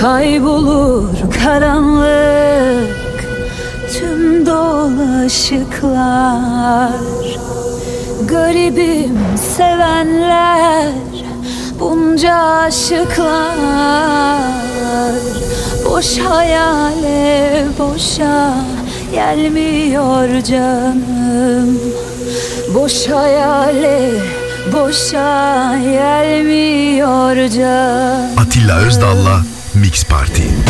Kaybolur karanlık tüm dolaşıklar. Garibim sevenler bunca aşıklar. Boş hayale boşa gelmiyor canım. Boş hayale boşa gelmiyor canım. Atilla Özdal'la Mix Party.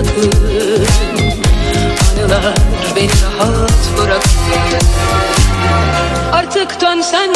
bırakır Anılar beni rahat bırakır. Artık dönsen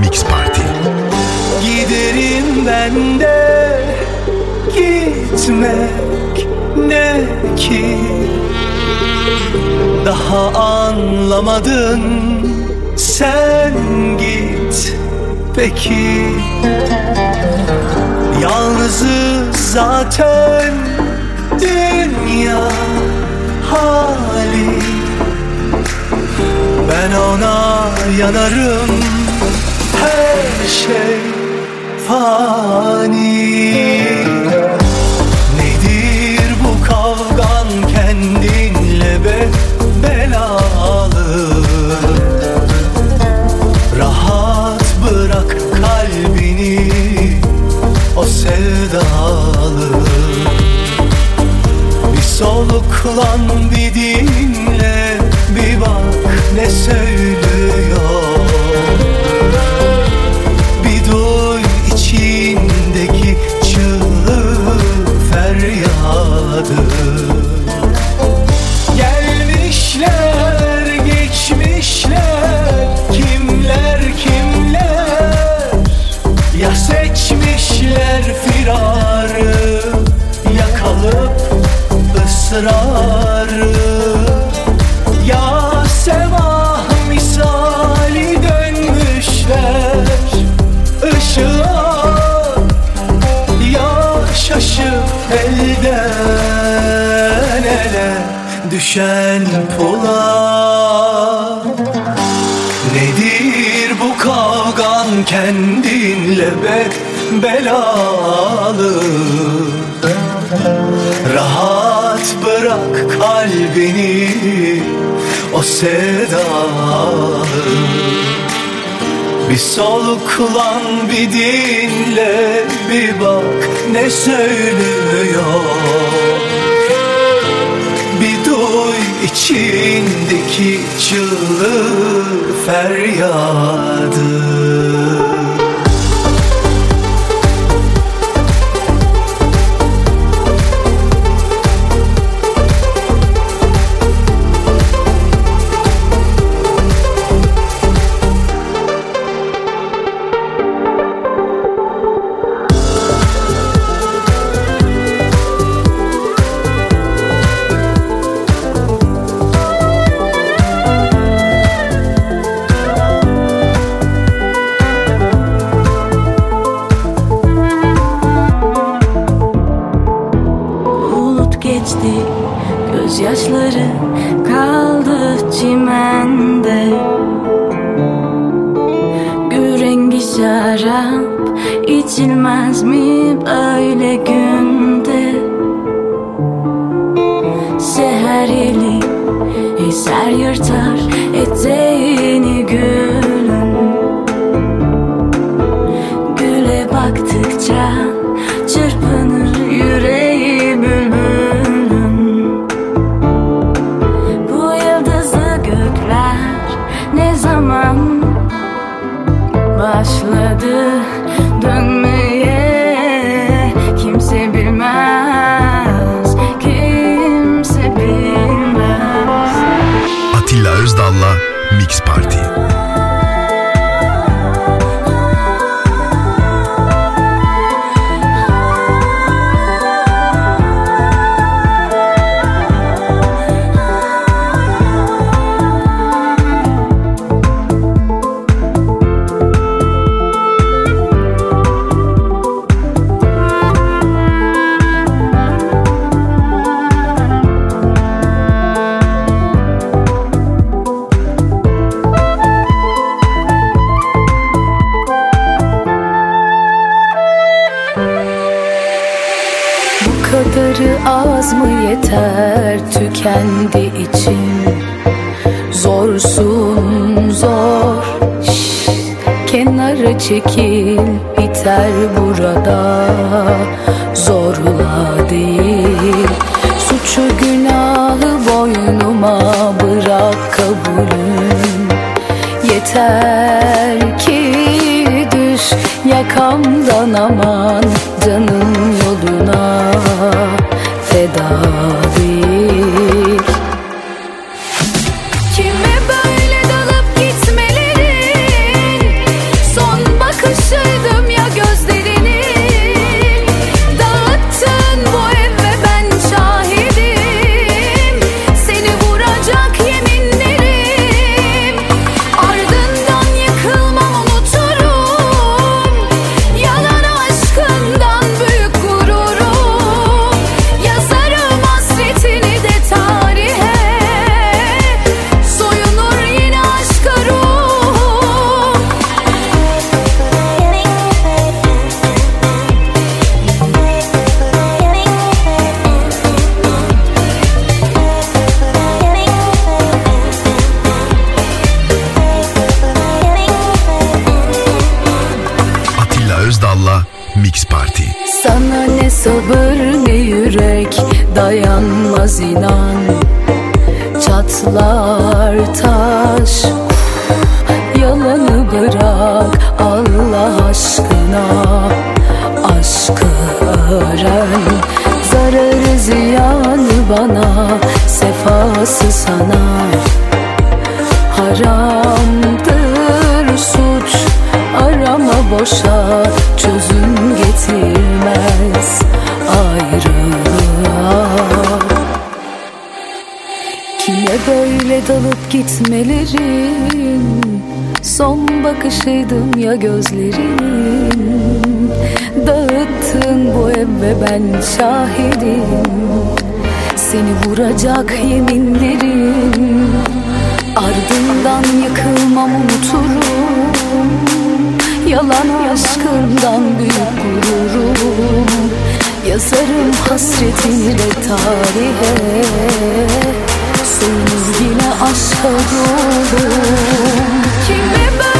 Mix Party. Giderim ben de gitmek ne ki? Daha anlamadın sen git peki? Yalnızız zaten dünya hali. Ben ona yanarım her şey fani. Nedir bu kavgan kendinle be belalı? Rahat bırak kalbini o sevdalı. Bir soluklan bir dinle bir bak ne söylüyor feryadı Gelmişler geçmişler kimler kimler? Ya seçmişler firarı ya kalıp ısrarı kendinle be belalı. Rahat bırak kalbini o sevdalı Bir soluklan bir dinle bir bak ne söylüyor duy içindeki çığlığı feryadı başladı dönmeye Kader burada. Zorla değil. Suçu günahı boynuma bırak kabulüm. Yeter ki düş yakamdan ama kara gözlerinin Dağıttın bu ev ve ben şahidim. Seni vuracak yeminlerim. Ardından yıkılmam unuturum. Yalan aşkından büyük gururum. Yazarım hasretini de tarihe. Soyunuz yine aşka doğru Kimi ben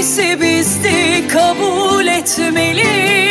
İyisi bizdi kabul etmeli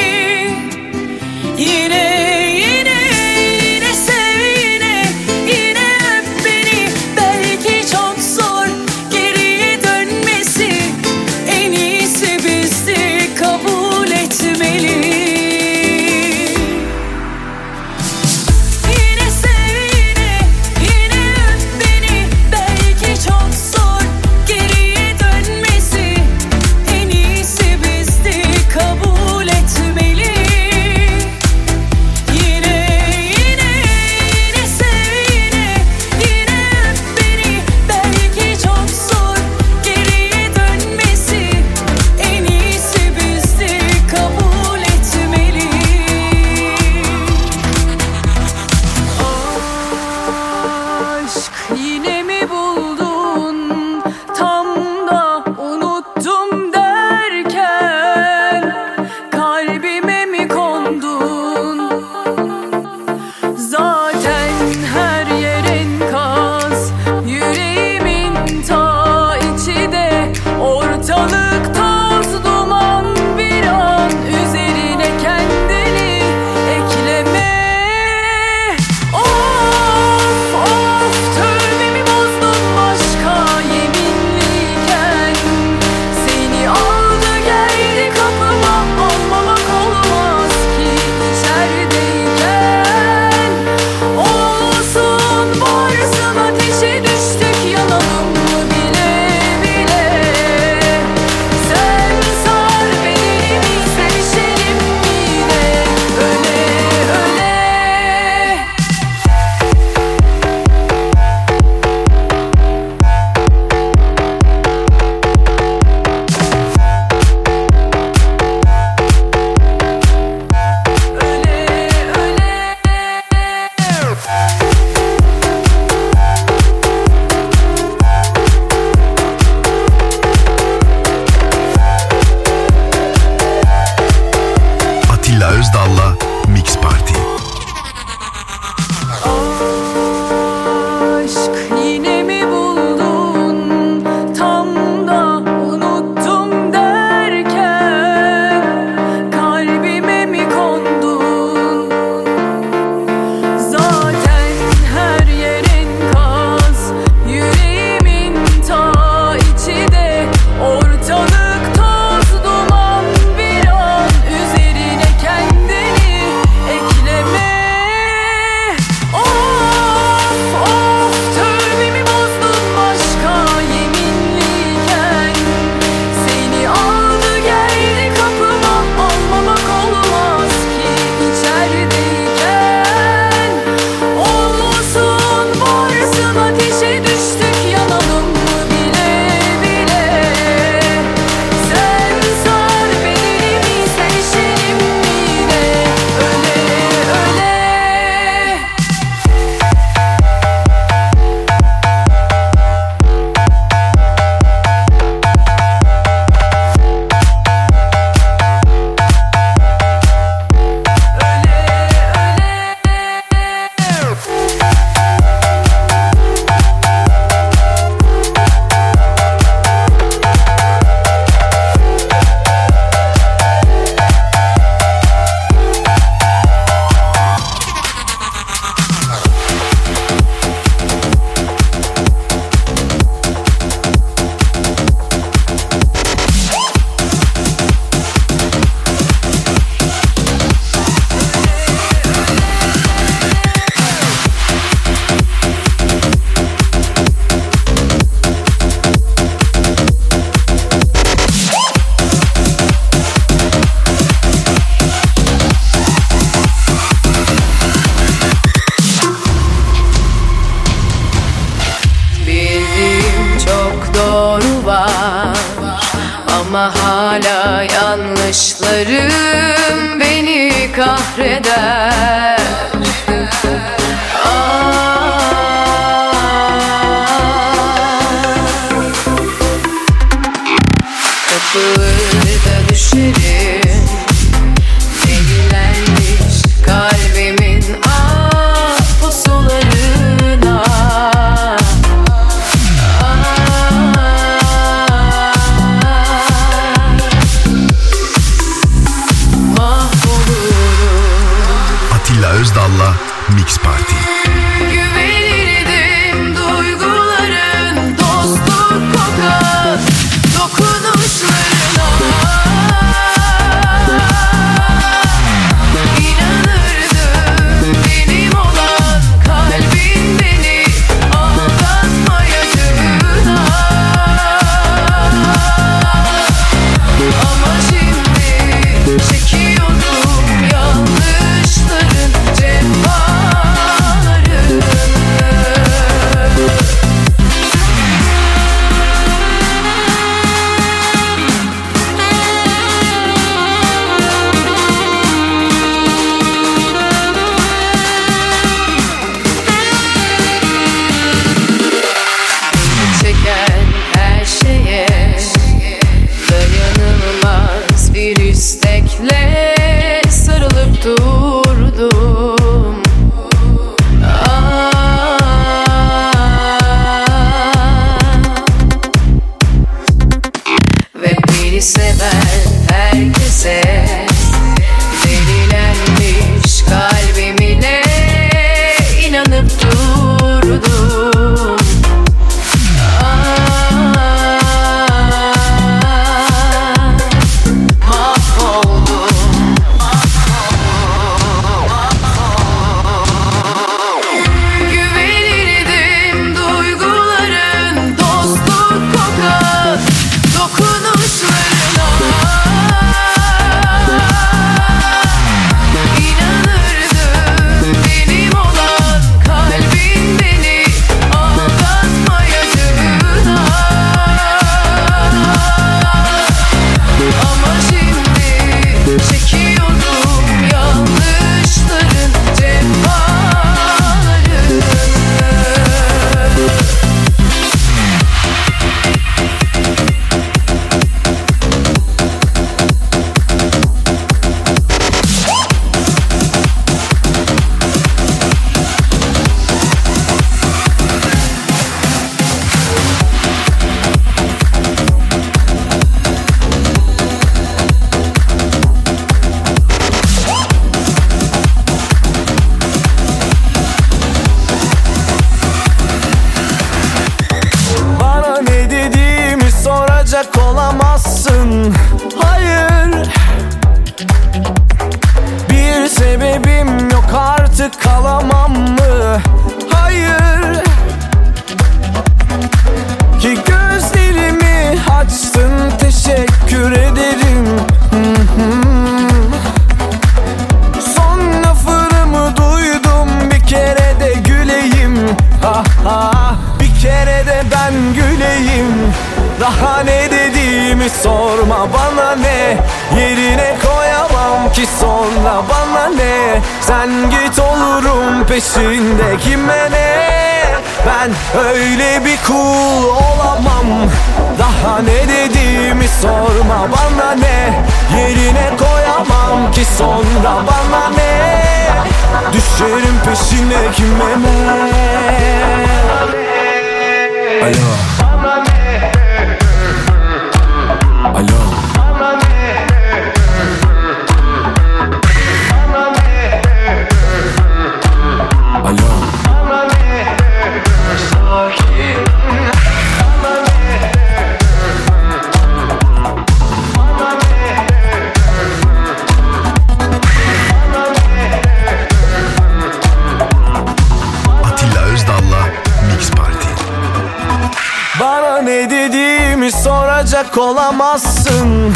Bırakacak olamazsın.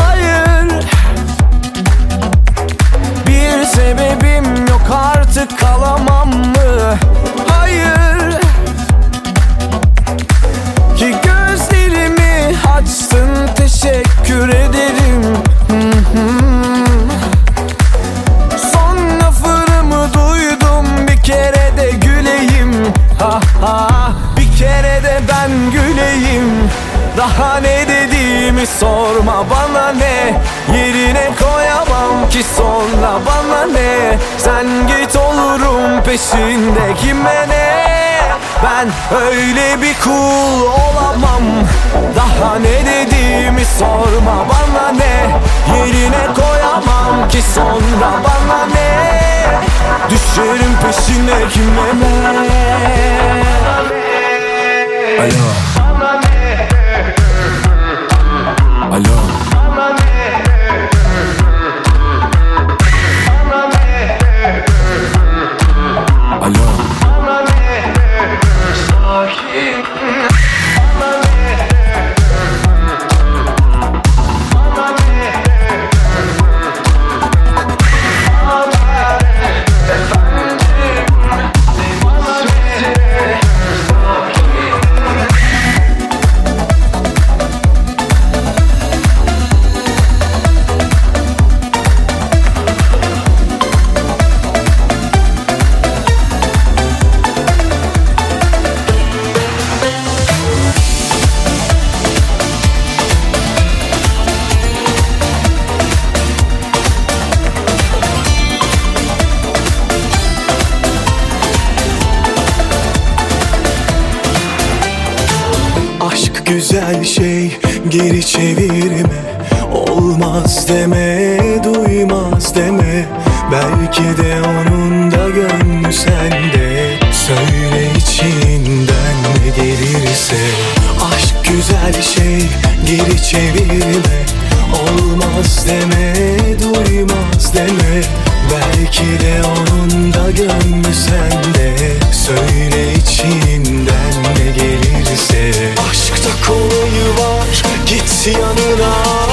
Hayır. Bir sebebim yok artık kalamam mı? Hayır. Ki gözlerimi açtın teşekkür ederim Daha ne dediğimi sorma bana ne? Yerine koyamam ki sonra bana ne? Sen git olurum peşinde kime ne? Ben öyle bir kul olamam. Daha ne dediğimi sorma bana ne? Yerine koyamam ki sonra bana ne? Düşerim peşine kime ne? Alo. Alo güzel şey geri çevirme. Olmaz deme duymaz deme. Belki de onun da gönlü sende. Söyle içinden ne gelirse. Aşk güzel şey geri çevirme. Olmaz deme duymaz deme. Belki de onun da gönlü sende. Söyle içinden ne gelirse. Git yanına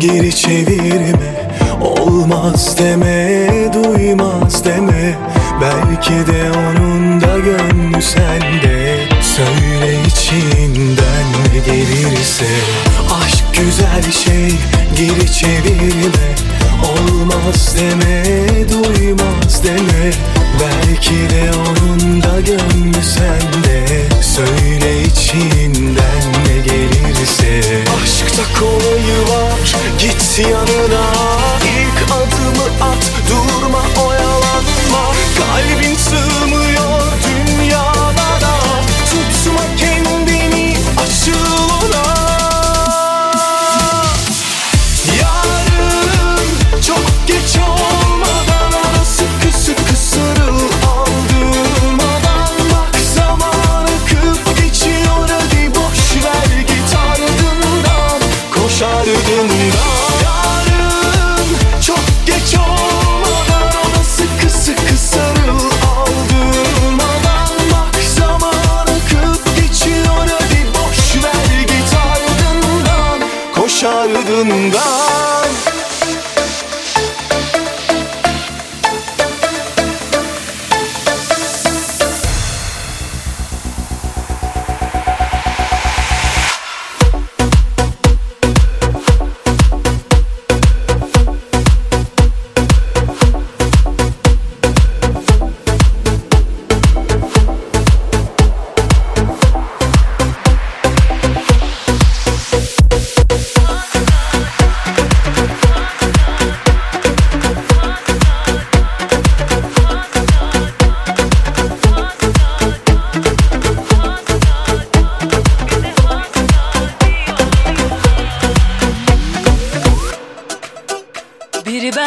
geri çevirme. Olmaz deme duymaz deme. Belki de onun da gönlü sende. Söyle içinden ne gelirse. Aşk güzel şey geri çevirme. Olmaz deme duymaz deme. Belki de onun da gönlü sende. Söyle içinden ne gelirse. Aşkta kolayı var git yanına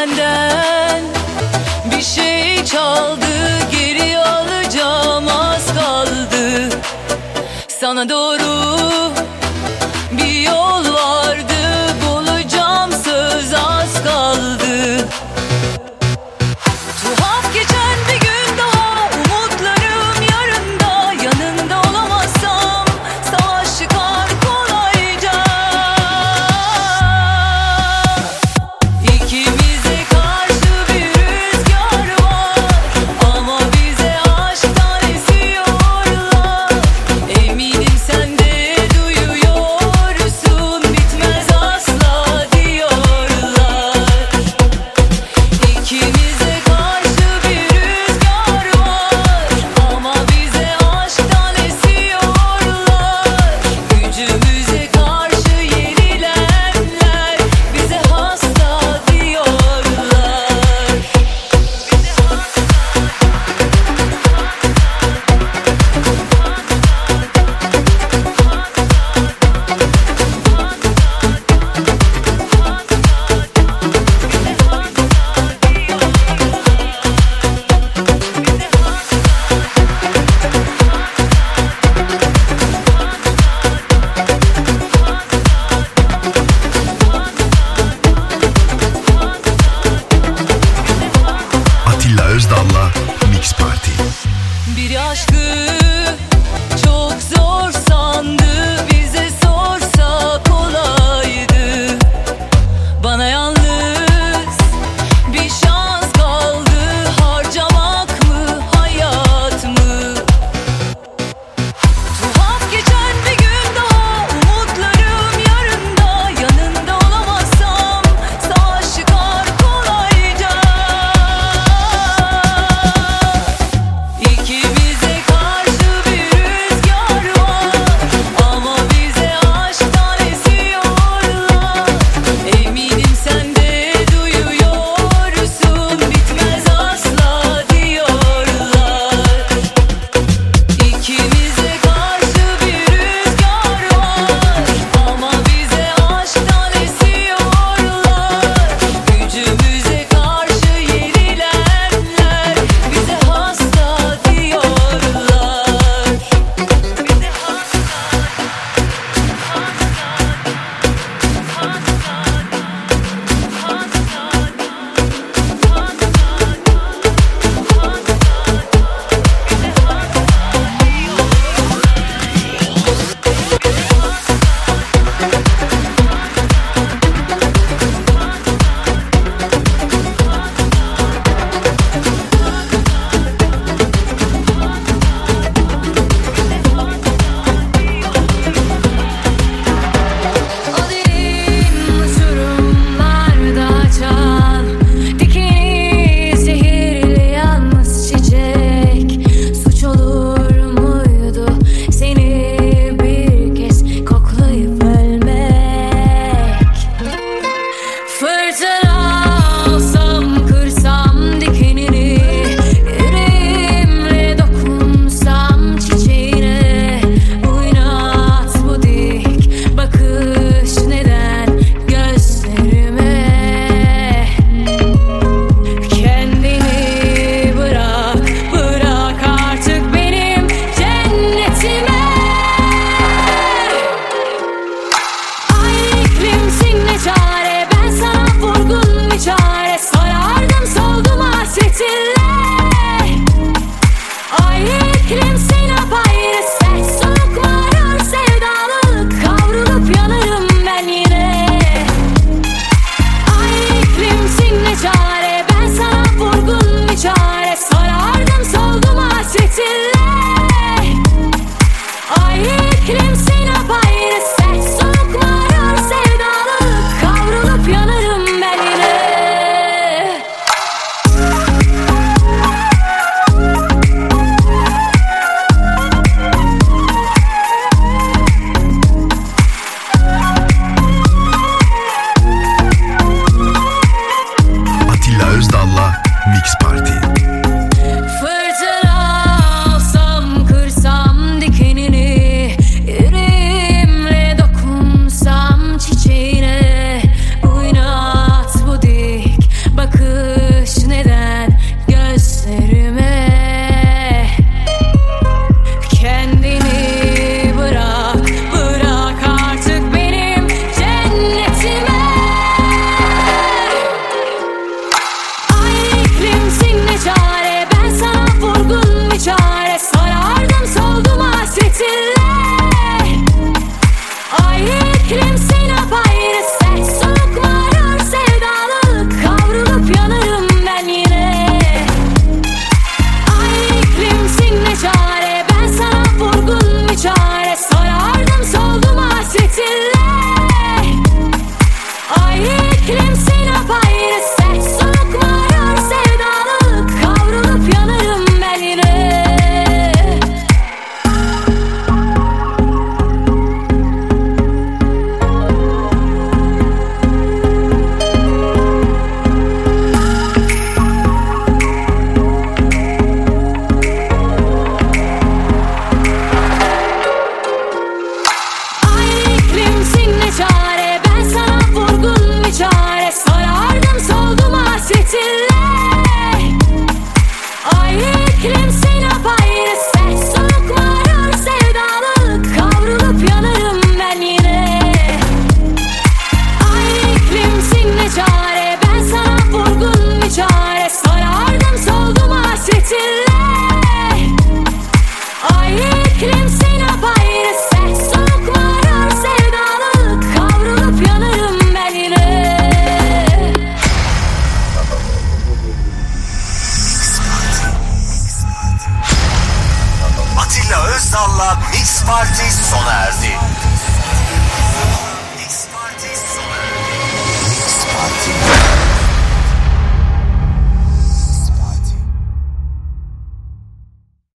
senden Bir şey çaldı geri alacağım az kaldı. Sana doğru